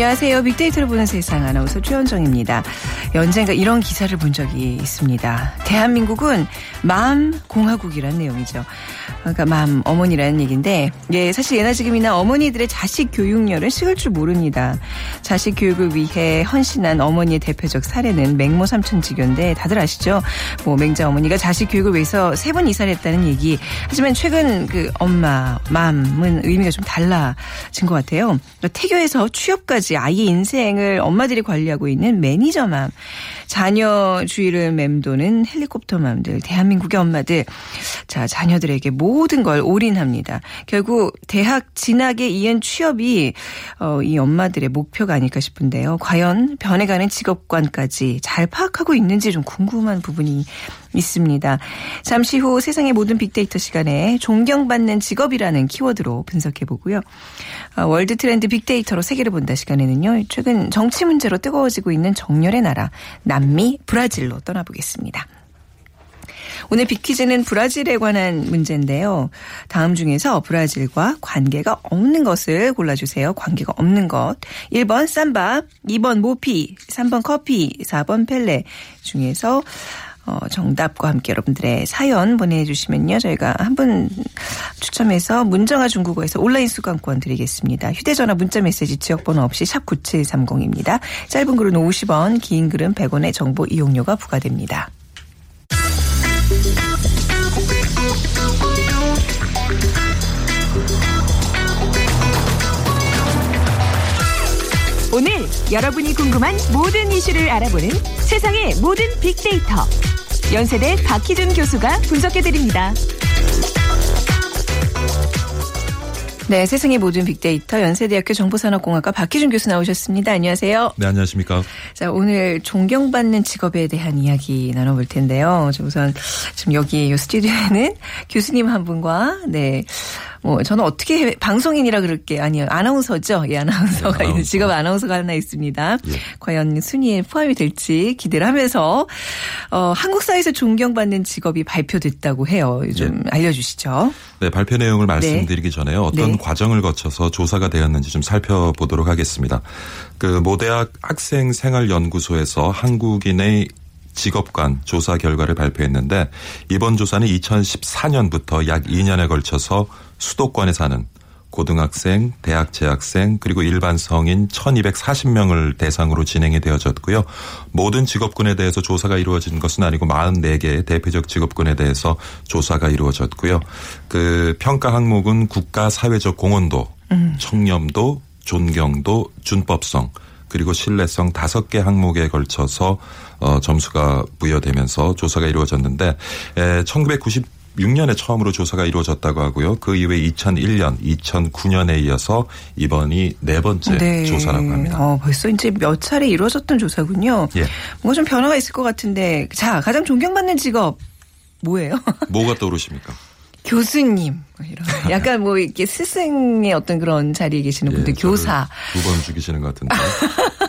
안녕하세요. 빅데이터를 보는 세상 아나운서 최현정입니다. 언젠가 이런 기사를 본 적이 있습니다. 대한민국은 mom 공화국이라는 내용이죠. 그러니까 mom 어머니라는 얘기인데 예, 사실 예나 지금이나 어머니들의 자식 교육열은 식을 줄 모릅니다. 자식 교육을 위해 헌신한 어머니의 대표적 사례는 맹모 삼천지교인데 다들 아시죠? 뭐 맹자 어머니가 자식 교육을 위해서 세 번 이사를 했다는 얘기. 하지만 최근 그 엄마 mom은 의미가 좀 달라진 것 같아요. 그러니까 태교에서 취업까지 아이의 인생을 엄마들이 관리하고 있는 매니저 mom. 자녀 주위를 맴도는 헬리콥터 mom들, 대한민국의 엄마들. 자, 자녀들에게 모든 걸 올인합니다. 결국 대학 진학에 이은 취업이 어, 이 엄마들의 목표가 아닐까 싶은데요. 과연 변해가는 직업관까지 잘 파악하고 있는지 좀 궁금한 부분이 있습니다. 잠시 후 세상의 모든 빅데이터 시간에 존경받는 직업이라는 키워드로 분석해 보고요. 어, World Trend 빅데이터로 세계를 본다 시간에는요. 최근 정치 문제로 뜨거워지고 있는 정열의 나라 남미 브라질로 떠나보겠습니다. 오늘 빅퀴즈는 브라질에 관한 문제인데요. 다음 중에서 브라질과 관계가 없는 것을 골라주세요. 관계가 없는 것. 1번 쌈바, 2번 모피, 3번 커피, 4번 펠레 중에서 어, 정답과 함께 여러분들의 사연 보내주시면요. 저희가 한 분 추첨해서 문정아 중국어에서 온라인 수강권 드리겠습니다. 휴대전화 문자메시지 지역번호 없이 샵 9730입니다. 짧은 글은 50원, 긴 글은 100원의 정보 이용료가 부과됩니다. 오늘 여러분이 궁금한 모든 이슈를 알아보는 세상의 모든 빅데이터. 연세대 박희준 교수가 분석해드립니다. 네, 세상의 모든 빅데이터 연세대학교 정보산업공학과 박희준 교수 나오셨습니다. 안녕하세요. 네, 안녕하십니까. 자, 오늘 존경받는 직업에 대한 이야기 나눠볼 텐데요. 저 우선 지금 여기 이 스튜디오에는 교수님 한 분과 네. 뭐 저는 어떻게 해- 방송인이라 그럴게 아니요 아나운서죠 예 아나운서가 네, 있는 아나운서. 직업 아나운서가 하나 있습니다 예. 과연 순위에 포함이 될지 기대를 하면서 어 한국 사회에서 존경받는 직업이 발표됐다고 해요 좀 알려주시죠 네, 발표 내용을 말씀드리기 전에요. 어떤 네. 과정을 거쳐서 조사가 되었는지 좀 살펴보도록 하겠습니다. 그 모대학 학생 생활 연구소에서 한국인의 직업관 조사 결과를 발표했는데 이번 조사는 2014년부터 약 2년에 걸쳐서 수도권에 사는 고등학생, 대학 재학생, 그리고 일반 성인 1240명을 대상으로 진행이 되어졌고요. 모든 직업군에 대해서 조사가 이루어진 것은 아니고 44개의 대표적 직업군에 대해서 조사가 이루어졌고요. 그 평가 항목은 국가 사회적 공헌도, 청렴도, 존경도, 준법성, 그리고 신뢰성 다섯 개 항목에 걸쳐서 어 점수가 부여되면서 조사가 이루어졌는데 에1990 2016년에 처음으로 조사가 이루어졌다고 하고요. 그 이후에 2001년, 2009년에 이어서 이번이 네 번째 네. 조사라고 합니다. 어, 벌써 이제 몇 차례 이루어졌던 조사군요. 예. 뭔가 좀 변화가 있을 것 같은데, 자 가장 존경받는 직업 뭐예요? 뭐가 떠오르십니까? 교수님 뭐 이런 약간 뭐 이렇게 스승의 어떤 그런 자리에 계시는 예, 분들 예, 교사 두 번 죽이시는 것 같은데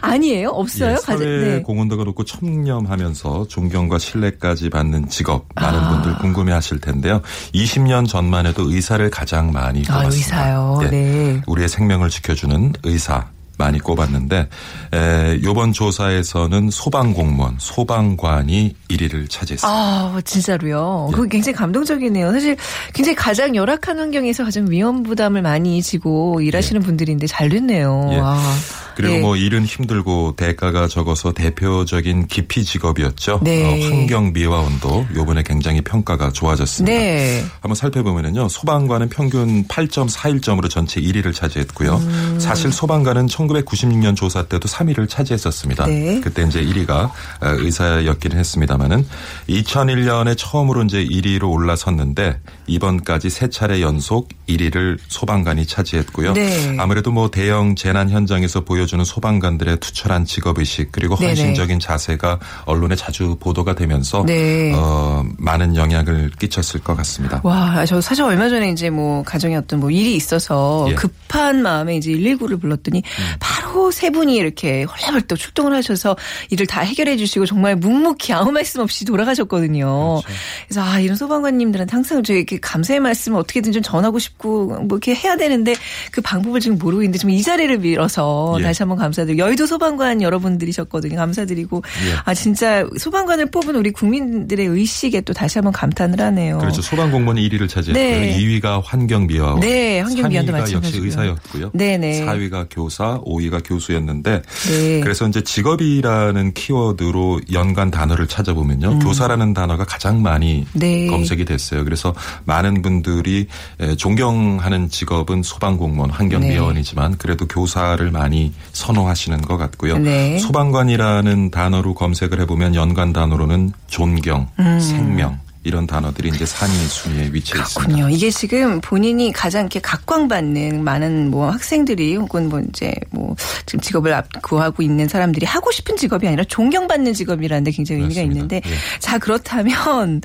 아니에요? 없어요? 예, 사회 네. 공헌도가 높고 청렴하면서 존경과 신뢰까지 받는 직업 많은 아. 분들 궁금해하실 텐데요. 20년 전만 해도 의사를 가장 많이 아, 꼽았습니다. 의사요. 예, 네. 우리의 생명을 지켜주는 의사 많이 꼽았는데 에, 이번 조사에서는 소방공무원, 소방관이 1위를 차지했습니다. 아, 진짜로요. 예. 그거 굉장히 감동적이네요. 사실 굉장히 가장 열악한 환경에서 가장 위험 부담을 많이 지고 일하시는 분들인데 잘 됐네요. 예. 아. 그리고 네. 뭐 일은 힘들고 대가가 적어서 대표적인 기피 직업이었죠. 네. 어, 환경 미화원도 요번에 굉장히 평가가 좋아졌습니다. 네. 한번 살펴보면요. 소방관은 평균 8.41점으로 전체 1위를 차지했고요. 음. 사실 소방관은 1996년 조사 때도 3위를 차지했었습니다. 네. 그때 이제 1위가 의사였기는 했습니다만은 2001년에 처음으로 이제 1위로 올라섰는데 이번까지 세 차례 연속 1위를 소방관이 차지했고요. 네. 아무래도 뭐 대형 재난 현장에서 보여 주는 소방관들의 투철한 직업의식 그리고 네네. 헌신적인 자세가 언론에 자주 보도가 되면서 네. 어, 많은 영향을 끼쳤을 것 같습니다. 와, 저 사실 얼마 전에 이제 뭐 가정에 어떤 뭐 일이 있어서 예. 음. 급한 마음에 이제 119를 불렀더니 바로 세 분이 이렇게 헐레벌떡 출동을 하셔서 일을 다 해결해 주시고 정말 묵묵히 아무 말씀 없이 돌아가셨거든요. 그렇죠. 그래서 아 이런 소방관님들한테 항상 저 이렇게 감사의 말씀을 어떻게든 좀 전하고 싶고 뭐 이렇게 해야 되는데 그 방법을 지금 모르고 있는데 좀 이 자리를 빌어서 예. 다시 한번 감사드리고 여의도 소방관 여러분들이셨거든요. 감사드리고 예. 아 진짜 소방관을 뽑은 우리 국민들의 의식에 또 다시 한번 감탄을 하네요. 그렇죠. 소방 공무원이 1위를 차지했고요. 네. 2위가 환경 미화원. 네, 환경 미화원도 3위가 역시 마찬가지고요. 의사였고요. 네 네. 4위가 교사, 5위가 교수였는데 네. 그래서 이제 직업이라는 키워드로 연관 단어를 찾아보면요. 교사라는 단어가 가장 많이 음. 네. 검색이 됐어요. 그래서 많은 분들이 에, 존경하는 직업은 소방 공무원, 환경 미화원이지만 그래도 교사를 많이 선호하시는 것 같고요. 네. 소방관이라는 단어로 검색을 해보면 연관 단어로는 존경, 음. 생명 이런 단어들이 이제 상위 순위에 위치해 있습니다. 그렇군요. 이게 지금 본인이 가장 이렇게 각광받는 많은 뭐 학생들이 혹은 뭐 이제 뭐 지금 직업을 앞 구하고 있는 사람들이 하고 싶은 직업이 아니라 존경받는 직업이라는 데 굉장히 의미가. 있는데 예. 자 그렇다면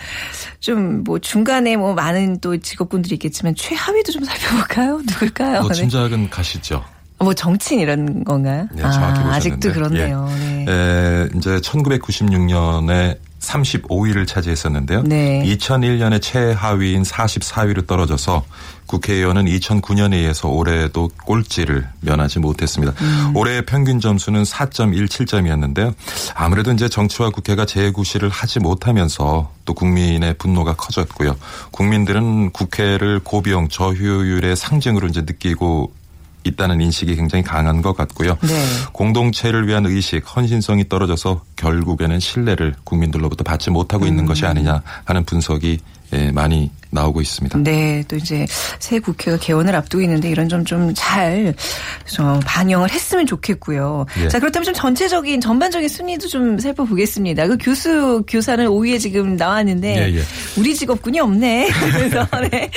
좀 뭐 중간에 뭐 많은 또 직업군들이 있겠지만 최하위도 좀 살펴볼까요? 누굴까요? 뭐 네. 짐작은 가시죠. 뭐 정치인 이런 건가요? 네, 정확히 아. 아직도 그렇네요. 네. 에, 이제 1996년에 35위를 차지했었는데요. 네. 2001년에 최하위인 44위로 떨어져서 국회의원은 2009년에 의해서 올해도 꼴찌를 면하지 못했습니다. 음. 올해 평균 점수는 4.17점이었는데요. 아무래도 이제 정치와 국회가 재구실을 하지 못하면서 또 국민의 분노가 커졌고요. 국민들은 국회를 고비용 저효율의 상징으로 이제 느끼고 있다는 인식이 굉장히 강한 것 같고요. 네. 공동체를 위한 의식, 헌신성이 떨어져서 결국에는 신뢰를 국민들로부터 받지 못하고 있는 것이 아니냐 하는 분석이 예, 많이 나오고 있습니다. 네, 또 이제 새 국회가 개원을 앞두고 있는데 이런 점 좀 잘 반영을 했으면 좋겠고요. 예. 자, 그렇다면 좀 전체적인 전반적인 순위도 좀 살펴보겠습니다. 그 교수 교사는 5위에 지금 나왔는데 예, 예. 우리 직업군이 없네. 그래서 네.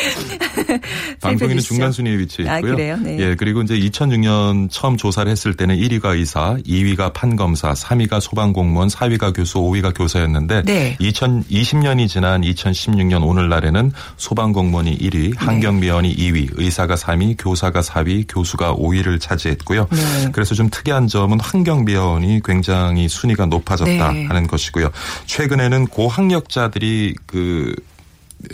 방송인은. 중간 순위에 위치해 아, 있고요. 그래요? 네. 예, 그리고 이제 2006년 처음 조사를 했을 때는 1위가 의사, 2위가 판검사, 3위가 소방공무원, 4위가 교수, 5위가 교사였는데 네. 2020년이 지난 2016년 오늘날에는 소방공무원이 1위, 환경미원이 2위, 의사가 3위, 교사가 4위, 교수가 5위를 차지했고요. 네. 그래서 좀 특이한 점은 환경미원이 굉장히 순위가 높아졌다 네. 하는 것이고요. 최근에는 고학력자들이 그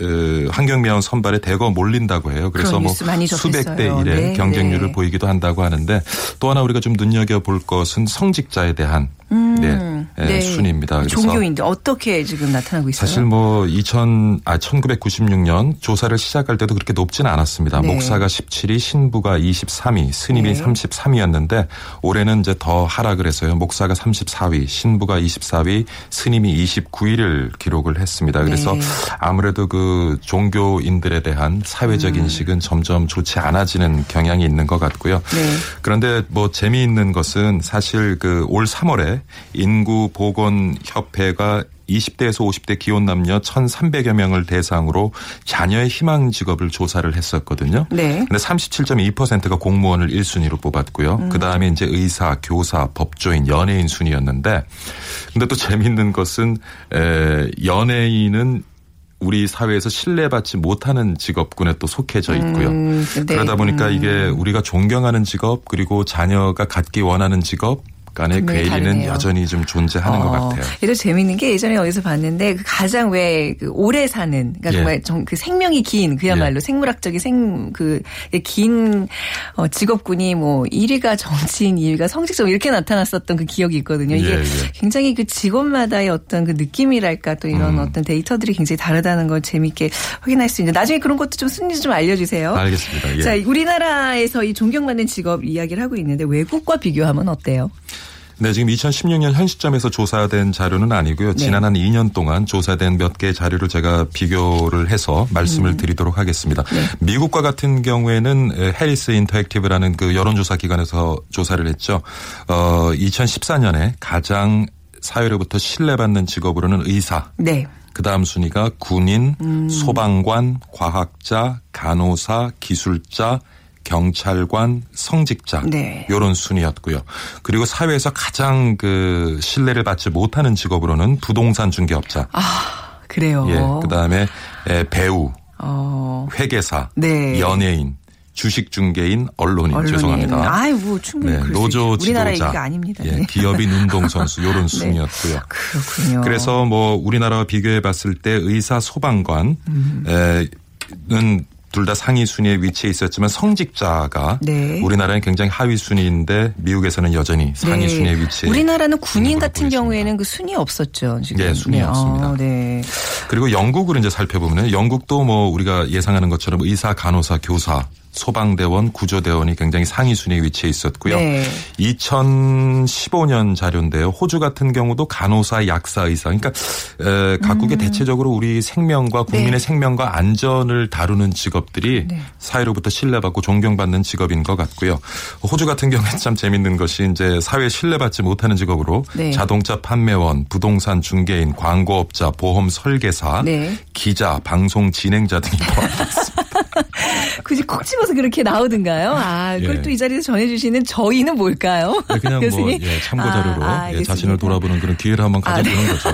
어, 환경미화원 선발에 대거 몰린다고 해요. 그래서 뭐 수백 대 접했어요. 1의 네, 경쟁률을 네. 보이기도 한다고 하는데 또 하나 우리가 좀 눈여겨 볼 것은 성직자에 대한 네, 예, 순위입니다. 그래서 음, 종교인데 어떻게 지금 나타나고 있어요? 사실 뭐 2000, 아, 1996년 조사를 시작할 때도 그렇게 높지는 않았습니다. 네. 목사가 17위, 신부가 23위, 스님이 네. 33위였는데 올해는 이제 더 하락을 해서요. 목사가 34위, 신부가 24위, 스님이 29위를 기록을 했습니다. 그래서 네. 아무래도 그 종교인들에 대한 사회적 음. 인식은 점점 좋지 않아지는 경향이 있는 것 같고요. 네. 그런데 뭐 재미있는 것은 사실 그 올 3월에 인구보건협회가 20대에서 50대 기혼 남녀 1,300여 명을 대상으로 자녀의 희망 직업을 조사를 했었거든요. 네. 근데 37.2%가 공무원을 1순위로 뽑았고요. 음. 그 다음에 이제 의사, 교사, 법조인, 연예인 순위였는데 근데 또 재밌는 것은 에, 연예인은 우리 사회에서 신뢰받지 못하는 직업군에 또 속해져 있고요. 음, 네. 그러다 보니까 음. 이게 우리가 존경하는 직업 그리고 자녀가 갖기 원하는 직업 간의 괴리는. 여전히 좀 존재하는 것 어, 같아요. 얘도 재밌는 게 예전에 어디서 봤는데 그 가장 왜 그 오래 사는 그러니까 예. 정말 정, 그 생명이 긴 그야말로 예. 생물학적인 생그긴 어, 직업군이 뭐 1위가 정치인, 2위가 성직자 이렇게 나타났었던 그 기억이 있거든요. 이게 예, 예. 굉장히 그 직업마다의 어떤 그 느낌이랄까 또 이런 음. 어떤 데이터들이 굉장히 다르다는 걸 재밌게 확인할 수 있는데 나중에 그런 것도 좀 순위 좀 알려주세요. 알겠습니다. 예. 자, 우리나라에서 이 존경받는 직업 이야기를 하고 있는데 외국과 비교하면 어때요? 네, 지금 2016년 현 시점에서 조사된 자료는 아니고요. 지난 한 2년 동안 조사된 몇 개의 자료를 제가 비교를 해서 말씀을 드리도록 하겠습니다. 미국과 같은 경우에는 해리스 인터액티브라는 그 여론조사 기관에서 조사를 했죠. 어, 2014년에 가장 사회로부터 신뢰받는 직업으로는 의사, 네. 그 다음 순위가 군인, 소방관, 과학자, 간호사, 기술자, 경찰관, 성직자 네. 요런 순이었고요. 그리고 사회에서 가장 그 신뢰를 받지 못하는 직업으로는 부동산 중개업자, 아, 그래요. 예, 그 다음에 배우, 어. 회계사, 네. 연예인, 주식 중개인, 언론인, 언론인. 죄송합니다. 아이, 뭐 충분히 네, 노조. 우리나라 지도자, 얘기가 아닙니다. 예, 네. 기업인 운동선수 요런 순이었고요. 그렇군요. 그래서 뭐 우리나라와 비교해 봤을 때 의사 소방관 음. 에 는 둘 다 상위 순위에 위치해 있었지만 성직자가 네. 우리나라는 굉장히 하위 순위인데 미국에서는 여전히 상위 네. 순위에 위치해 우리나라는 군인 같은. 경우에는 그 순위 없었죠. 지금. 네, 순위 없습니다. 아, 네. 그리고 영국을 이제 살펴보면 영국도 뭐 우리가 예상하는 것처럼 의사, 간호사, 교사, 소방대원, 구조대원이 굉장히 상위 순위에 위치해 있었고요. 네. 2015년 자료인데요. 호주 같은 경우도 간호사, 약사, 의사. 그러니까 에, 각국의 대체적으로 우리 생명과 국민의 음. 네. 생명과 안전을 다루는 직업들이 네. 사회로부터 신뢰받고 존경받는 직업인 것 같고요. 호주 같은 경우에 참 재밌는 것이 이제 사회에 신뢰받지 못하는 직업으로 네. 자동차 판매원, 부동산 중개인, 광고업자, 보험 설계사, 네. 기자, 방송 진행자 등이 포함됩니다. 굳이 콕 집어서 그렇게 나오든가요? 아, 그걸 예. 또이 자리에서 전해주시는 저희는 뭘까요? 네, 그냥 뭐 교수님? 예, 참고 자료로 아, 아, 예. 자신을 돌아보는 그런 기회를 한번 아, 네. 가져보는 거죠.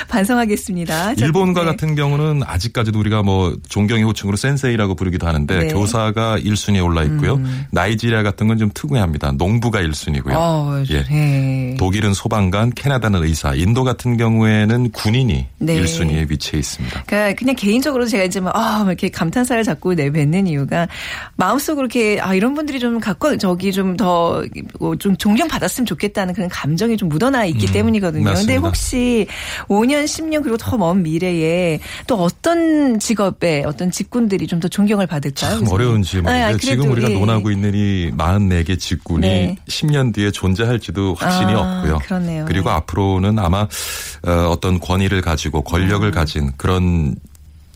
예. 반성하겠습니다. 자, 일본과 네. 같은 경우는 아직까지도 우리가 뭐 존경의 호칭으로 센세이라고 부르기도 하는데 네. 음. 교사가 1순위에 올라 있고요. 나이지리아 같은 건 좀 특이합니다. 농부가 1순위고요. 어, 예. 네. 독일은 소방관, 캐나다는 의사, 인도 같은 경우에는 군인이 네. 1순위에 위치해 있습니다. 그러니까 그냥 개인적으로 제가 이제 막, 아, 막 이렇게 감탄사를 자꾸 내뱉는 이유가 마음속으로 이렇게 아, 이런 분들이 좀 갖고 저기 좀 더좀 존경받았으면 좋겠다는 그런 감정이 좀 묻어나 있기 때문이거든요. 근데 음, 맞습니다. 혹시 5년, 10년 그리고 더 먼 미래에 또 어떤 직업에 어떤 직군들이 좀 더 존경을 받을까요? 참 어려운 질문인데 아, 아, 지금 우리가 예. 논하고 있는 이 44개 직군이 네. 10년 뒤에 존재할지도 확신이 아, 없고요. 그렇네요. 그리고 네. 앞으로는 아마 어, 어떤 권위를 가지고 권력을 음. 가진 그런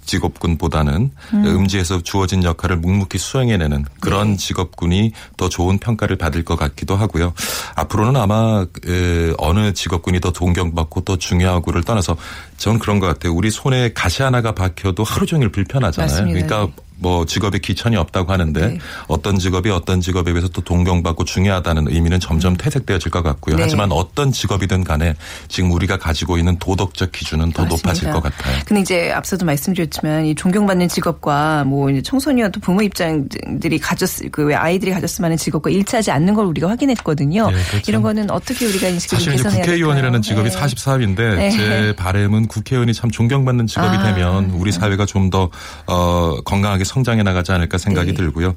직업군보다는 음. 지에서 주어진 역할을 묵묵히 수행해내는 그런 네. 직업군이 더 좋은 평가를 받을 것 같기도 하고요. 앞으로는 아마 에, 어느 직업군이 더 존경받고 더 중요하고를 떠나서 저는 그런 것 같아요. 우리 손에 가시 하나가 박혀도 하루 종일 불편하잖아요. 맞습니다. 그러니까 뭐 직업에 귀천이 없다고 하는데 네. 어떤 직업이 어떤 직업에 비해서 또 동경받고 중요하다는 의미는 점점 퇴색되어질 것 같고요. 네. 하지만 어떤 직업이든 간에 지금 우리가 가지고 있는 도덕적 기준은 더 맞습니다. 높아질 것 같아요. 근데 이제 앞서도 말씀드렸지만 이 존경받는 직업과 뭐 이제 청소년 또 부모 입장들이 가졌 그왜 아이들이 가졌으면 하는 직업과 일치하지 않는 걸 우리가 확인했거든요. 네, 그렇죠. 이런 거는 어떻게 우리가 인식을 사실 개선해야 국회의원이라는 될까요? 직업이 네. 44인데 네. 제 바램은 국회의원이 참 존경받는 직업이 아. 되면 우리 사회가 좀 더 어, 건강하게 성장해 나가지 않을까 생각이 네. 들고요.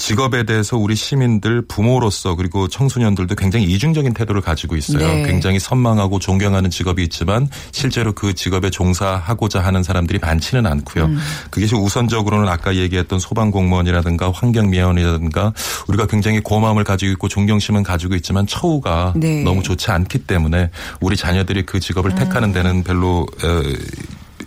직업에 대해서 우리 시민들 부모로서 그리고 청소년들도 굉장히 이중적인 태도를 가지고 있어요. 네. 굉장히 선망하고 존경하는 직업이 있지만 실제로 그 직업에 종사하고자 하는 사람들이 많지는 않고요. 음. 그게 우선적으로는 아까 얘기했던 소방공무원이라든가 환경미화원이라든가 우리가 굉장히 고마움을 가지고 있고 존경심은 가지고 있지만 처우가 네. 너무 좋지 않기 때문에 우리 자녀들이 그 직업을 택하는 데는 별로 어,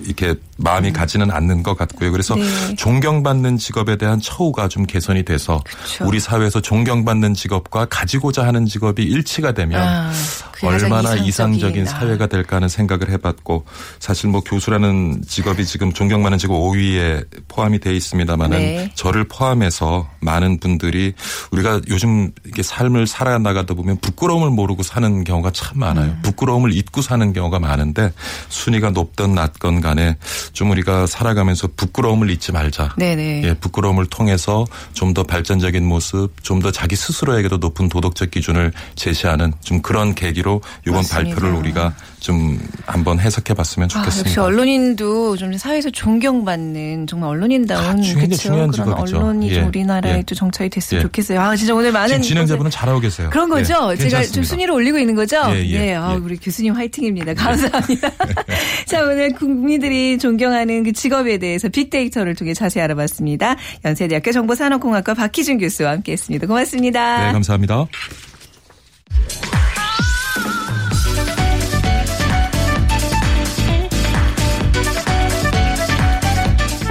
이렇게 마음이 가지는 않는 것 같고요. 그래서 음. 네. 존경받는 직업에 대한 처우가 좀 개선이 돼서 그쵸. 우리 사회에서 존경받는 직업과 가지고자 하는 직업이 일치가 되면 아. 가장 얼마나. 이상적인 사회가 될까 하는 생각을 해봤고 사실 뭐 교수라는 직업이 지금 존경받는 직업 5위에 포함이 돼 있습니다만은 네. 저를 포함해서 많은 분들이 우리가 요즘 이게 삶을 살아나가다 보면 부끄러움을 모르고 사는 경우가 참 많아요. 음. 부끄러움을 잊고 사는 경우가 많은데 순위가 높든 낮건 간에 좀 우리가 살아가면서 부끄러움을 잊지 말자. 네네. 예, 부끄러움을 통해서 좀 더 발전적인 모습, 좀 더 자기 스스로에게도 높은 도덕적 기준을 제시하는 좀 그런 계기로 이번 맞습니다. 발표를 우리가 좀 한번 해석해 봤으면 아, 역시 좋겠습니다. 언론인도 좀 사회에서 존경받는 정말 언론인다운? 중요한 그런. 언론이 예. 좀 우리나라에 예. 또 정착이 됐으면 예. 좋겠어요. 아 진짜 오늘 많은 진행자분은 잘하고 계세요. 그런 거죠. 예, 제가 좀. 순위를 올리고 있는 거죠. 예, 예, 네, 아, 예. 우리 교수님 화이팅입니다. 감사합니다. 자, 오늘 국민들이 존경하는 그 직업에 대해서 빅데이터를 통해 자세히 알아봤습니다. 연세대학교 정보산업공학과 박희준 교수와 함께했습니다. 고맙습니다. 네, 감사합니다.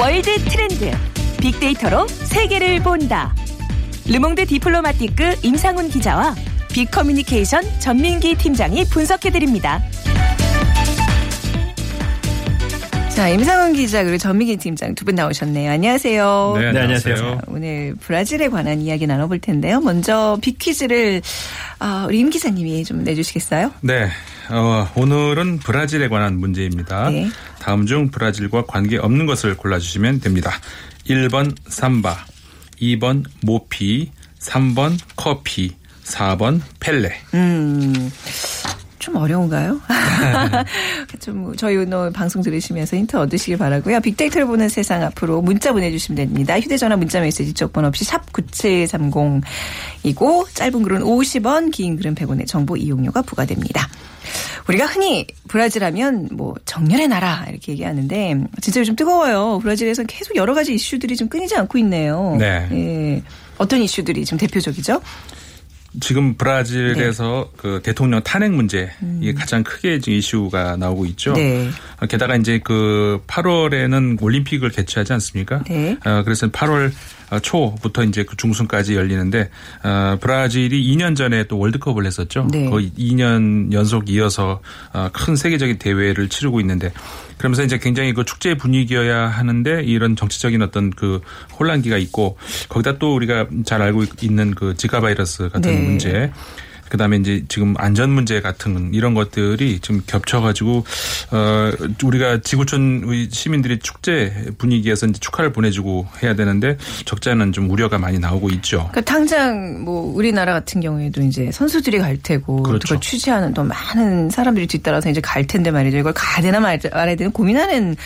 World Trend 빅데이터로 세계를 본다. 르몽드 디플로마티크 임상훈 기자와 빅커뮤니케이션 전민기 팀장이 분석해드립니다. 자, 임상훈 기자 그리고 전민기 팀장 두 분 나오셨네요. 안녕하세요. 네, 안녕하세요. 자, 오늘 브라질에 관한 이야기 나눠볼 텐데요. 먼저 big 퀴즈를 아, 우리 임 기자님이 좀 내주시겠어요? 네. 어, 오늘은 브라질에 관한 문제입니다. 네. 다음 중 브라질과 관계없는 것을 골라주시면 됩니다. 1번 삼바, 2번 모피, 3번 커피, 4번 펠레. 음, 좀 어려운가요? 좀 저희 오늘 방송 들으시면서 힌트 얻으시길 바라고요. 빅데이터를 보는 세상 앞으로 문자 보내주시면 됩니다. 휴대전화 문자 메시지 쪽번 없이 샵 9730이고 짧은 글은 50원, 긴 글은 100원의 정보 이용료가 부과됩니다. 우리가 흔히 브라질 하면 뭐 정열의 나라 이렇게 얘기하는데 진짜 요즘 뜨거워요. 브라질에서 계속 여러 가지 이슈들이 좀 끊이지 않고 있네요. 네. 예. 어떤 이슈들이 좀 대표적이죠? 지금 브라질에서 네. 그 대통령 탄핵 문제 이게 가장 크게 지금 이슈가 나오고 있죠. 음. 네. 어, 게다가 이제 그 8월에는 올림픽을 개최하지 않습니까? 네. 어, 그래서 8월 초부터 이제 그 중순까지 열리는데 어, 브라질이 2년 전에 또 월드컵을 했었죠. 네. 거의 2년 연속 이어서 어, 큰 세계적인 대회를 치르고 있는데 그러면서 이제 굉장히 그 축제 분위기여야 하는데 이런 정치적인 어떤 그 혼란기가 있고 거기다 또 우리가 잘 알고 있는 그 지카 바이러스 같은 네. 문제 그다음에 이제 지금 안전 문제 같은 이런 것들이 좀 겹쳐가지고 어 우리가 지구촌 시민들이 축제 분위기에서 이제 축하를 보내주고 해야 되는데 적잖은 좀 우려가 많이 나오고 있죠. 그러니까 당장 뭐 우리나라 같은 경우에도 이제 선수들이 갈 테고 그렇죠. 그걸 취재하는 또 많은 사람들이 뒤따라서 이제 갈 텐데 말이죠. 이걸 가야 되나 말- 말아야 되나 고민하는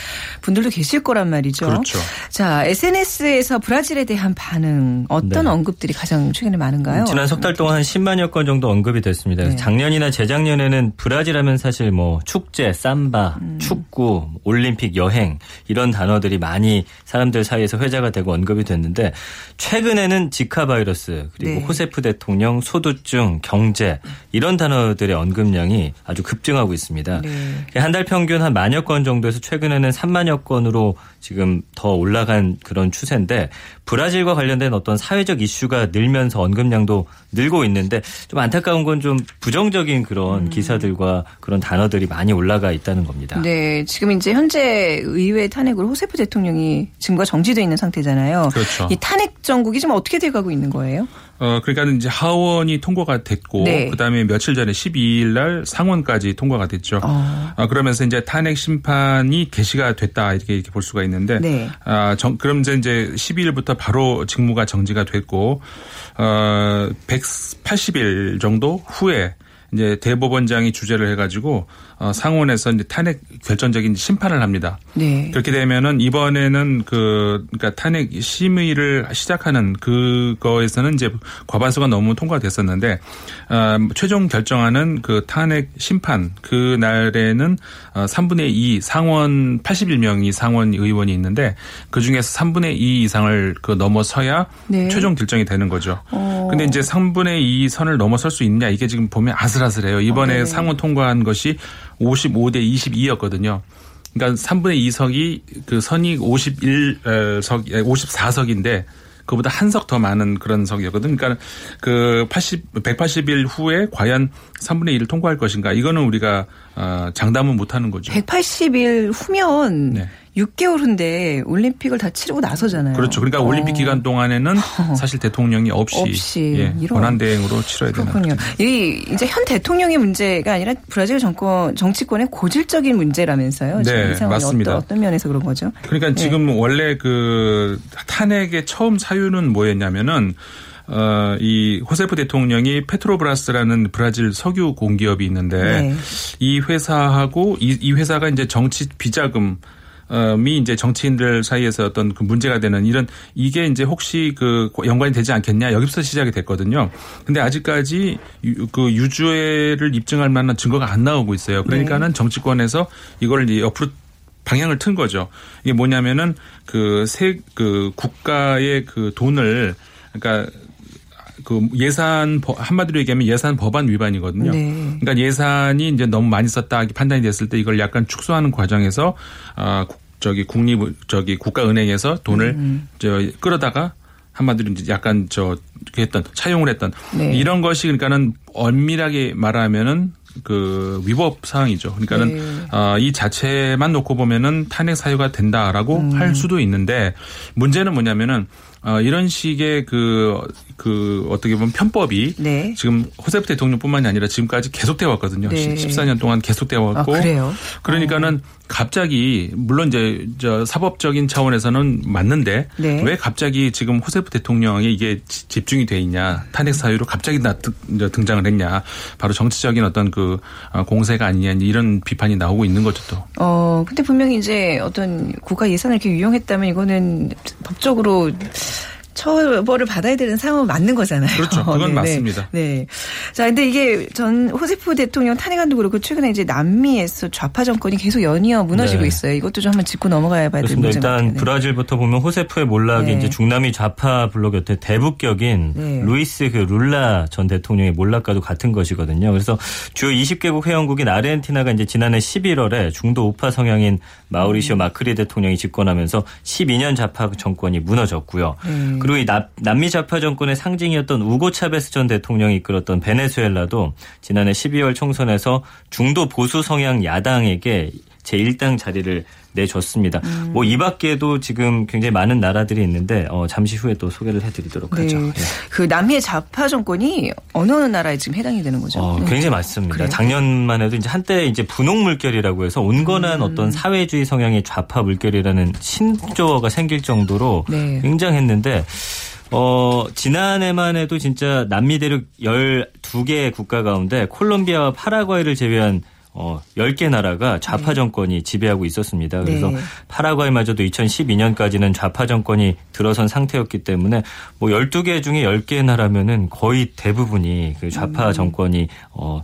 분들도 계실 거란 말이죠. 그렇죠. 자, SNS에서 브라질에 대한 반응 어떤 네. 언급들이 가장 최근에 많은가요? 지난 석 달 동안 한 10만여 건 정도 언급이 됐습니다. 네. 작년이나 재작년에는 브라질 하면 사실 뭐 축제, 삼바, 음. 축구, 올림픽, 여행 이런 단어들이 많이 사람들 사이에서 회자가 되고 언급이 됐는데 최근에는 지카 바이러스 그리고 네. 호세프 대통령 소두증, 경제 이런 단어들의 언급량이 아주 급증하고 있습니다. 네. 한달 평균 한 만여 건 정도에서 최근에는 3만여 건으로 지금 더 올라간 그런 추세인데 브라질과 관련된 어떤 사회적 이슈가 늘면서 언급량도 늘고 있는데 좀 안타까운 건 좀 부정적인 그런 기사들과 그런 단어들이 많이 올라가 있다는 겁니다. 네, 지금 이제 현재 의회 탄핵으로 호세프 대통령이 증거가 정지돼 있는 상태잖아요. 그렇죠. 이 탄핵 정국이 지금 어떻게 돼가고 있는 거예요? 어 그러니까 이제 하원이 통과가 됐고 네. 그다음에 며칠 전에 12일 날 상원까지 통과가 됐죠. 어. 아, 그러면서 이제 탄핵 심판이 개시가 됐다 이렇게 이렇게 볼 수가 있는데 네. 아, 정, 그럼 이제 이제 12일부터 바로 직무가 정지가 됐고 어 180일 정도 후에 이제 대법원장이 주재를 해가지고 어, 상원에서 이제 탄핵 결정적인 심판을 합니다. 네. 그렇게 되면은 이번에는 그 그러니까 탄핵 심의를 시작하는 그거에서는 이제 과반수가 넘으면 통과됐었는데 어, 최종 결정하는 그 탄핵 심판 그 날에는 어, 3분의 2 상원 81명이 상원 의원이 있는데 그 중에서 3분의 2 이상을 그 넘어서야 네. 최종 결정이 되는 거죠. 어. 근데 이제 3분의 2 선을 넘어설 수 있냐 이게 지금 보면 아슬아 슬해요. 이번에 네. 상원 통과한 것이 55대 22였거든요. 그러니까 3분의 2석이 그 선이 51석 54석인데 그보다 한 석 더 많은 그런 석이거든. 그러니까 그 80, 180일 후에 과연 3분의 1을 통과할 것인가. 이거는 우리가 어, 장담은 못 하는 거죠. 180일 후면 네. 6개월 후인데 올림픽을 다 치르고 나서잖아요. 그렇죠. 그러니까 올림픽 기간 동안에는 사실 대통령이 없이, 없이 예, 이런. 권한 대행으로 치러야 되는 그렇군요. 이 이제 현 대통령의 문제가 아니라 브라질 정권 정치권의 고질적인 문제라면서요. 네, 맞습니다. 어떤, 어떤 면에서 그런 거죠? 그러니까 지금 원래 그 탄핵의 처음 사유는 뭐였냐면은 어, 이 호세프 대통령이 페트로브라스라는 브라질 석유 공기업이 있는데 네. 이 회사하고 이, 이 회사가 이제 정치 비자금 이 이제 정치인들 사이에서 어떤 그 문제가 되는 이런 이게 이제 혹시 그 연관이 되지 않겠냐 여기서 시작이 됐거든요. 근데 아직까지 유, 그 유죄를 입증할 만한 증거가 안 나오고 있어요. 그러니까는 정치권에서 이걸 이제 옆으로 방향을 튼 거죠. 이게 뭐냐면은 그 세그 국가의 그 돈을 그러니까 그 예산 법- 한마디로 얘기하면 예산 법안 위반이거든요. 네. 그러니까 예산이 이제 너무 많이 썼다 판단이 됐을 때 이걸 약간 축소하는 과정에서 아 국- 저기 국립 저기 국가은행에서 돈을 음. 저 끌어다가 한마디로 이제 약간 저 했던 차용을 했던 네. 이런 것이 그러니까는 엄밀하게 말하면은 그 위법 사항이죠. 그러니까는 네. 아, 이 자체만 놓고 보면은 탄핵 사유가 된다라고 음. 할 수도 있는데 문제는 뭐냐면은 어, 이런 식의 그, 그 어떻게 보면 편법이 네. 지금 호세프 대통령뿐만이 아니라 지금까지 계속돼 왔거든요. 네. 14년 동안 계속돼 왔고. 아, 그래요? 그러니까는 갑자기 물론 이제 저 사법적인 차원에서는 맞는데 네. 왜 갑자기 지금 호세프 대통령이 이게 지- 집중이 돼 있냐 탄핵 사유로 갑자기 나 등- 등장을 했냐 바로 정치적인 어떤 그 어, 공세가 아니냐 이런 비판이 나오고 있는 거죠 또. 어, 근데 분명히 이제 어떤 국가 예산을 이렇게 유용했다면 이거는 법적으로 처벌을 받아야 되는 상황은 맞는 거잖아요. 그렇죠. 그건 맞습니다. 네. 자, 근데 이게 전 호세프 대통령 탄핵안도 그렇고 최근에 이제 남미에서 좌파 정권이 계속 연이어 무너지고 네. 있어요. 이것도 좀 한번 짚고 넘어가야 봐야 될 그렇습니다. 문제 일단 같아요. 네. 브라질부터 보면 호세프의 몰락이 네. 이제 중남미 좌파 블록의 대부격인 네. 루이스 그 룰라 전 대통령의 몰락과도 같은 것이거든요. 그래서 주요 20개국 회원국인 아르헨티나가 이제 지난해 11월에 중도 우파 성향인 마우리시오 음. 마크리 대통령이 집권하면서 12년 좌파 정권이 무너졌고요. 네. 그리고 이 남- 남미 좌파 정권의 상징이었던 우고 차베스 전 대통령이 이끌었던 베네수엘라도 지난해 12월 총선에서 중도 보수 성향 야당에게 제1당 자리를 내줬습니다. 음. 뭐이 밖에도 지금 굉장히 많은 나라들이 있는데 어, 잠시 후에 또 소개를 해드리도록 네. 하죠. 예. 그 남미의 좌파 정권이 어느 어느 나라에 지금 해당이 되는 거죠? 어, 네. 굉장히 많습니다. 그래요? 작년만 해도 이제 한때 이제 분홍 물결이라고 해서 온건한 음. 어떤 사회주의 성향의 좌파 물결이라는 신조어가 생길 정도로 네. 굉장했는데 어, 지난해만 해도 진짜 남미 대륙 12개 국가 가운데 콜롬비아와 파라과이를 제외한 어, 10개 나라가 좌파 정권이 지배하고 있었습니다. 그래서 네. 파라과이마저도 2012년까지는 좌파 정권이 들어선 상태였기 때문에 뭐 12개 중에 10개 나라면은 거의 대부분이 그 좌파 정권이 어,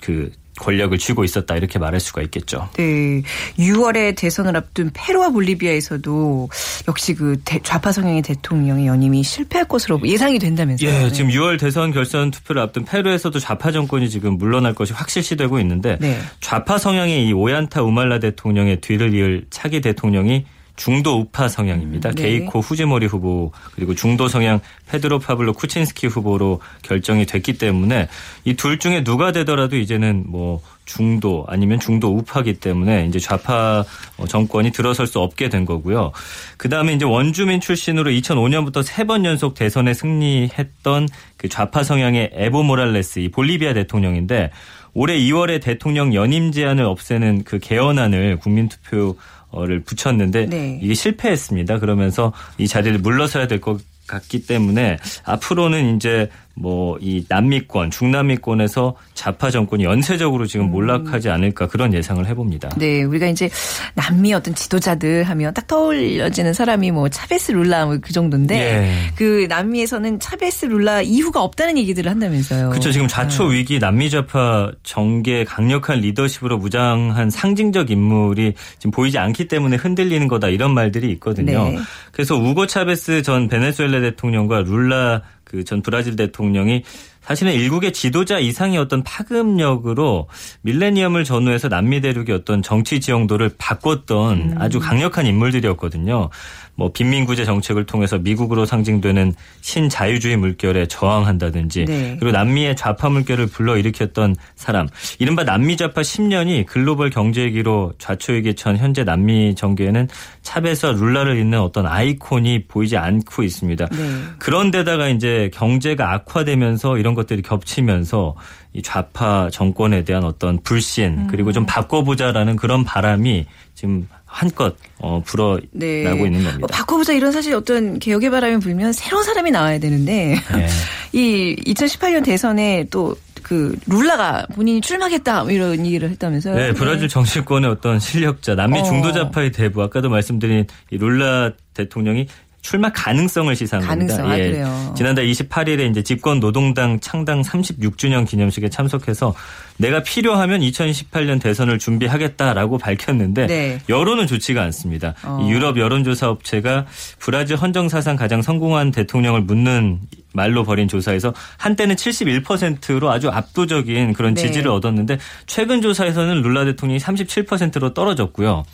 그 권력을 쥐고 있었다 이렇게 말할 수가 있겠죠. 네. 6월에 대선을 앞둔 페루와 볼리비아에서도 역시 그 대- 좌파 성향의 대통령의 연임이 실패할 것으로 예상이 된다면서요. 예, 네. 지금 6월 대선 결선 투표를 앞둔 페루에서도 좌파 정권이 지금 물러날 것이 확실시되고 있는데 네. 좌파 성향의 이 오얀타 우말라 대통령의 뒤를 이을 차기 대통령이 중도 우파 성향입니다. 음, 네. 게이코 후지모리 후보 그리고 중도 성향 페드로 파블로 쿠친스키 후보로 결정이 됐기 때문에 이 둘 중에 누가 되더라도 이제는 뭐 중도 아니면 중도 우파기 때문에 이제 좌파 어, 정권이 들어설 수 없게 된 거고요. 그 다음에 이제 원주민 출신으로 2005년부터 세 번 연속 대선에 승리했던 그 좌파 성향의 에보 모랄레스 이 볼리비아 대통령인데 올해 2월에 대통령 연임 제한을 없애는 그 개헌안을 국민투표 를 붙였는데 네. 이게 실패했습니다. 그러면서 이 자리를 물러서야 될 것 같기 때문에 앞으로는 이제 뭐 이 남미권, 중남미권에서 좌파 정권이 연쇄적으로 지금 몰락하지 않을까 그런 예상을 해봅니다. 네, 우리가 이제 남미 어떤 지도자들 하면 딱 떠올려지는 사람이 뭐 차베스 룰라 뭐 그 정도인데 예. 그 남미에서는 차베스 룰라 이후가 없다는 얘기들을 한다면서요. 그렇죠. 지금 좌초 네. 위기 남미 좌파 정계 강력한 리더십으로 무장한 상징적 인물이 지금 보이지 않기 때문에 흔들리는 거다 이런 말들이 있거든요. 네. 그래서 우고 차베스 전 베네수엘라 대통령과 룰라 그 전 브라질 대통령이 사실은 일국의 지도자 이상의 어떤 파급력으로 밀레니엄을 전후해서 남미 대륙의 어떤 정치 지형도를 바꿨던 아주 강력한 인물들이었거든요. 뭐 빈민구제 정책을 통해서 미국으로 상징되는 신자유주의 물결에 저항한다든지 네. 그리고 남미의 좌파 물결을 불러일으켰던 사람 이른바 남미 좌파 10년이 글로벌 경제위기로 좌초위기에 처한 현재 남미 정계에는 찹에서 룰라를 잇는 어떤 아이콘이 보이지 않고 있습니다. 네. 그런데다가 이제 경제가 악화되면서 이런 것들이 겹치면서 이 좌파 정권에 대한 어떤 불신 그리고 좀 바꿔보자라는 그런 바람이 지금 한껏 어, 불어나고 네. 있는 뭐 겁니다. 바꿔보자 이런 사실 어떤 개혁의 바람이 불면 새로운 사람이 나와야 되는데 네. 이 2018년 대선에 또 그 룰라가 본인이 출마하겠다 뭐 이런 얘기를 했다면서요? 네, 브라질 정치권의 어떤 실력자, 남미 어. 중도좌파의 대부, 아까도 말씀드린 이 룰라 대통령이 출마 가능성을 시사한 가능성, 겁니다. 예. 아, 그래요. 지난달 28일에 이제 집권 노동당 창당 36주년 기념식에 참석해서 내가 필요하면 2018년 대선을 준비하겠다라고 밝혔는데 네. 여론은 좋지가 않습니다. 어. 이 유럽 여론조사 업체가 브라질 헌정 사상 가장 성공한 대통령을 묻는 말로 벌인 조사에서 한때는 71%로 아주 압도적인 그런 네. 지지를 얻었는데 최근 조사에서는 룰라 대통령이 37%로 떨어졌고요.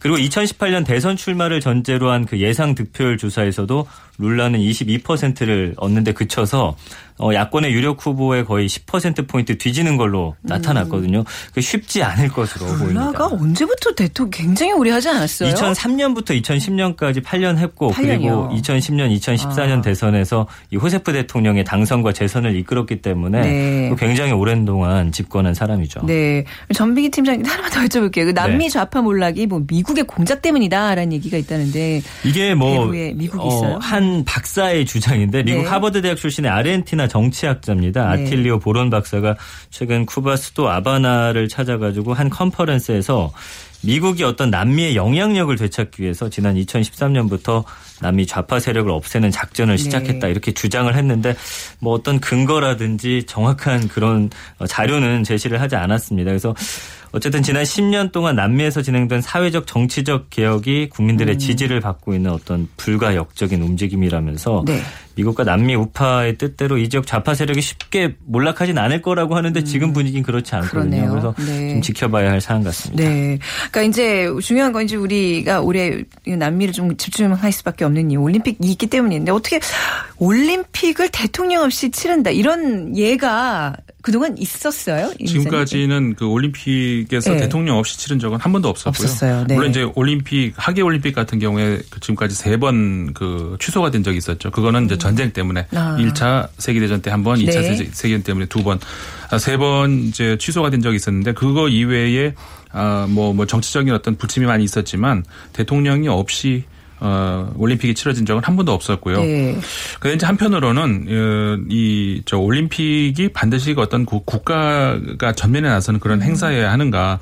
그리고 2018년 대선 출마를 전제로 한 그 예상 득표율 조사에서도 룰라는 22%를 얻는데 그쳐서 어, 야권의 유력 후보에 거의 10%포인트 뒤지는 걸로 나타났거든요. 그 쉽지 않을 것으로 보입니다. 룰라가 언제부터 대통령 굉장히 오래 하지 않았어요? 2003년부터 2010년까지 8년 했고 8 년이요. 그리고 2010년, 2014년 아. 대선에서 이 호세프 대통령의 당선과 재선을 이끌었기 때문에 네. 굉장히 오랜 동안 집권한 사람이죠. 네. 전비기 팀장님 하나만 더 여쭤볼게요. 그 남미 네. 좌파 몰락이 뭐 미국의 공작 때문이다라는 얘기가 있다는데 이게 뭐 미국이 있어요? 한 박사의 주장인데 미국 네. 하버드 대학 출신의 아르헨티나 정치학자입니다. 네. 아틸리오 보론 박사가 최근 쿠바 수도 아바나를 찾아가지고 한 컨퍼런스에서 미국이 어떤 남미의 영향력을 되찾기 위해서 지난 2013년부터 남미 좌파 세력을 없애는 작전을 네. 시작했다 이렇게 주장을 했는데 뭐 어떤 근거라든지 정확한 그런 어, 자료는 제시를 하지 않았습니다. 그래서 어쨌든 지난 10년 동안 남미에서 진행된 사회적 정치적 개혁이 국민들의 음. 지지를 받고 있는 어떤 불가역적인 움직임이라면서 네. 미국과 남미 우파의 뜻대로 이 지역 좌파 세력이 쉽게 몰락하진 않을 거라고 하는데 지금 분위기는 그렇지 않거든요. 음. 그러네요. 그래서 네. 좀 지켜봐야 할 사안 같습니다. 네. 그러니까 이제 중요한 건 이제 우리가 올해 남미를 좀 집중할 수밖에 없는 이유 올림픽이 있기 때문인데 어떻게 올림픽을 대통령 없이 치른다 이런 예가 그동안 있었어요? 이 지금까지는 그 올림픽에서 네. 대통령 없이 치른 적은 한 번도 없었고요. 없었어요. 네. 물론 이제 올림픽 하계 올림픽 같은 경우에 그 지금까지 세 번 그 취소가 된 적이 있었죠. 그거는 이제 전쟁 때문에 아. 1차 세계 대전 때 한 번, 2차 네. 세계 대전 때문에 두 번, 아, 세번 이제 취소가 된 적이 있었는데 그거 이외에 아뭐뭐 뭐 정치적인 어떤 부침이 많이 있었지만 대통령이 없이 어 올림픽이 치러진 적은 한 번도 없었고요. 네. 근데 이제 한편으로는 어, 이저 올림픽이 반드시 그 어떤 국- 국가가 전면에 나서는 그런 행사여야 하는가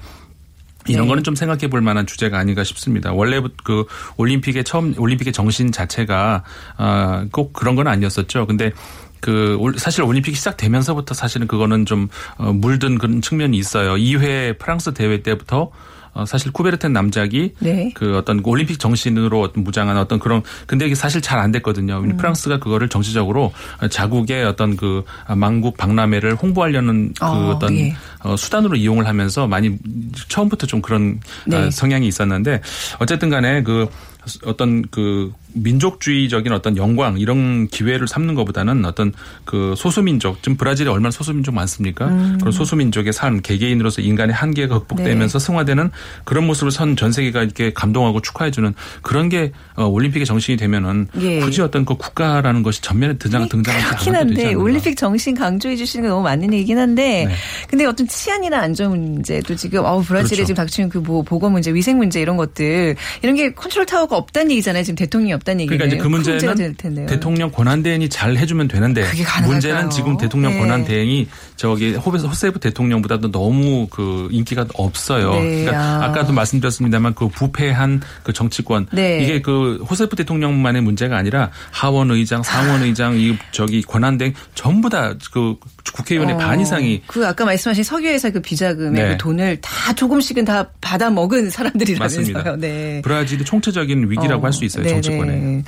이런 네. 거는 좀 생각해 볼 만한 주제가 아닌가 싶습니다. 원래부터 그 올림픽의 처음 올림픽의 정신 자체가 아, 꼭 그런 건 아니었었죠. 근데 그 올- 사실 올림픽이 시작되면서부터 사실은 그거는 좀 어, 물든 그런 측면이 있어요. 2회 프랑스 대회 때부터 어, 사실 쿠베르텐 남작이 네. 그 어떤 올림픽 정신으로 어떤 무장한 어떤 그런 근데 이게 사실 잘 안 됐거든요. 음. 프랑스가 그거를 정치적으로 자국의 어떤 그 망국 박람회를 홍보하려는 그 어, 어떤 예. 어, 수단으로 이용을 하면서 많이 처음부터 좀 그런 네. 어, 성향이 있었는데 어쨌든 간에 그 어떤 그 민족주의적인 어떤 영광 이런 기회를 삼는 것보다는 어떤 그 소수민족 지금 브라질에 얼마나 소수민족 많습니까? 그런 소수민족의 삶 개개인으로서 인간의 한계가 극복되면서 승화되는 그런 모습을 선 전 세계가 이렇게 감동하고 축하해주는 그런 게 어, 올림픽의 정신이 되면은 예. 굳이 어떤 그 국가라는 것이 전면에 등장 등장하지 않아도 되지 않나. 올림픽 정신 강조해 주시는 게 너무 맞는 얘기긴 한데 네. 근데 어떤 치안이나 안전 문제도 지금 어우 브라질에 그렇죠. 지금 닥치는 그 뭐 보건 문제, 위생 문제 이런 것들 이런 게 컨트롤 타워가 없다는 얘기잖아요. 지금 대통령이 없다는 얘기는 그러니까 이제 그 문제는 될 텐데요. 대통령 권한 대행이 잘 해주면 되는데? 문제는 지금 대통령 네. 권한 대행이 저기 호세- 호세프 대통령보다도 너무 그 인기가 없어요. 네. 그러니까 아. 아까도 말씀드렸습니다만 그 부패한 그 정치권 네. 이게 그 호세프 대통령만의 문제가 아니라 하원 의장, 상원 의장 이 저기 권한 대행 전부 다 그 국회의원의 어, 반 이상이 그 아까 말씀하신 석유회사 그 비자금의 네. 그 돈을 다 조금씩은 다 받아 먹은 사람들이라면서요. 네. 브라질이 총체적인 위기라고 할수 있어요 네네. 정치권에.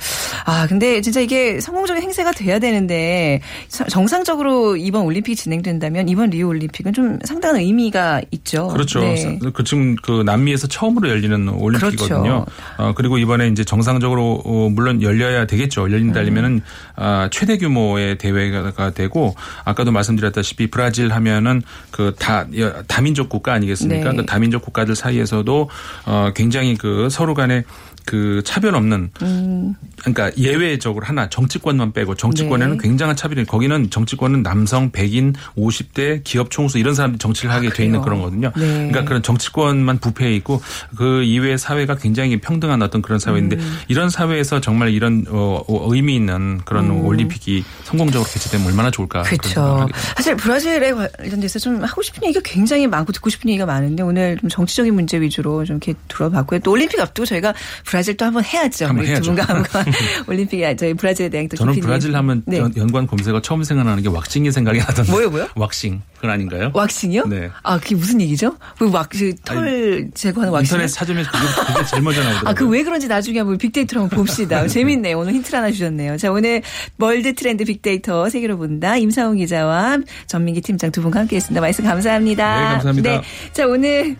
아 근데 진짜 이게 성공적인 행세가 돼야 되는데 서- 정상적으로 이번 올림픽이 진행된다면 이번 리우 올림픽은 좀 상당한 의미가 있죠. 그렇죠. 네. 그 지금 그 남미에서 처음으로 열리는 올림픽이거든요. 그렇죠. 어, 그리고 이번에 이제 정상적으로 어, 물론 열려야 되겠죠. 열린다면은 음. 아, 최대 규모의 대회가 되고 아까도 말씀 드렸다시피 브라질 하면은 그 다 다민족 국가 아니겠습니까? 네. 그 다민족 국가들 사이에서도 어, 굉장히 그 서로 간에 그 차별 없는 음. 그러니까 예외적으로 하나 정치권만 빼고 정치권에는 네. 굉장한 차별이 거기는 정치권은 남성 백인 50대 기업 총수 이런 사람들이 정치를 하게 돼 있는? 그런 거거든요. 네. 그러니까 그런 정치권만 부패해 있고 그 이외의 사회가 굉장히 평등한 어떤 그런 사회인데 음. 이런 사회에서 정말 이런 어, 어, 의미 있는 그런 올림픽이 성공적으로 개최되면 얼마나 좋을까. 그렇죠. 사실 브라질에 관련돼서 좀 하고 싶은 얘기가 굉장히 많고 듣고 싶은 얘기가 많은데 오늘 좀 정치적인 문제 위주로 좀 이렇게 들어봤고요. 또 올림픽 앞두고 저희가 브라질 또 한번 해야죠. 한번 우리 두. 분과 한번 올림픽에 저희 브라질에 대한 또 저는 브라질 하면 네. 연- 연관 검색어 처음 생각나는 게 왁싱이 생각이 나던데. 뭐요, 뭐요? 왁싱. 그건 아닌가요? 왁싱이요? 네. 아 그게 무슨 얘기죠? 그 왁 털 제거하는 왁싱. 인터넷 찾으면 그게, 그게 제일 먼저 나오더라고요. 아, 그 왜 그런지 나중에 한번 빅데이터로 한번 봅시다. 재밌네요. 오늘 힌트를 하나 주셨네요. 자, 오늘 월드 트렌드 빅데이터 세계로 본다. 임상훈 기자와 전민기 팀장 두 분과 함께 했습니다. 말씀 감사합니다. 네, 감사합니다. 자, 오늘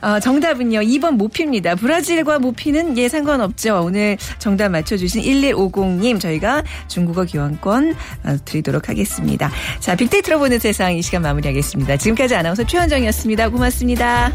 어, 정답은요. 2번 모피입니다. 브라질과 모피는 예 상관없죠. 오늘 정답 맞춰주신 1150님 저희가 중국어 교환권 어, 드리도록 하겠습니다. 자, 빅데이터로 보는 세상 이 시간 마무리하겠습니다. 지금까지 아나운서 최현정이었습니다. 고맙습니다.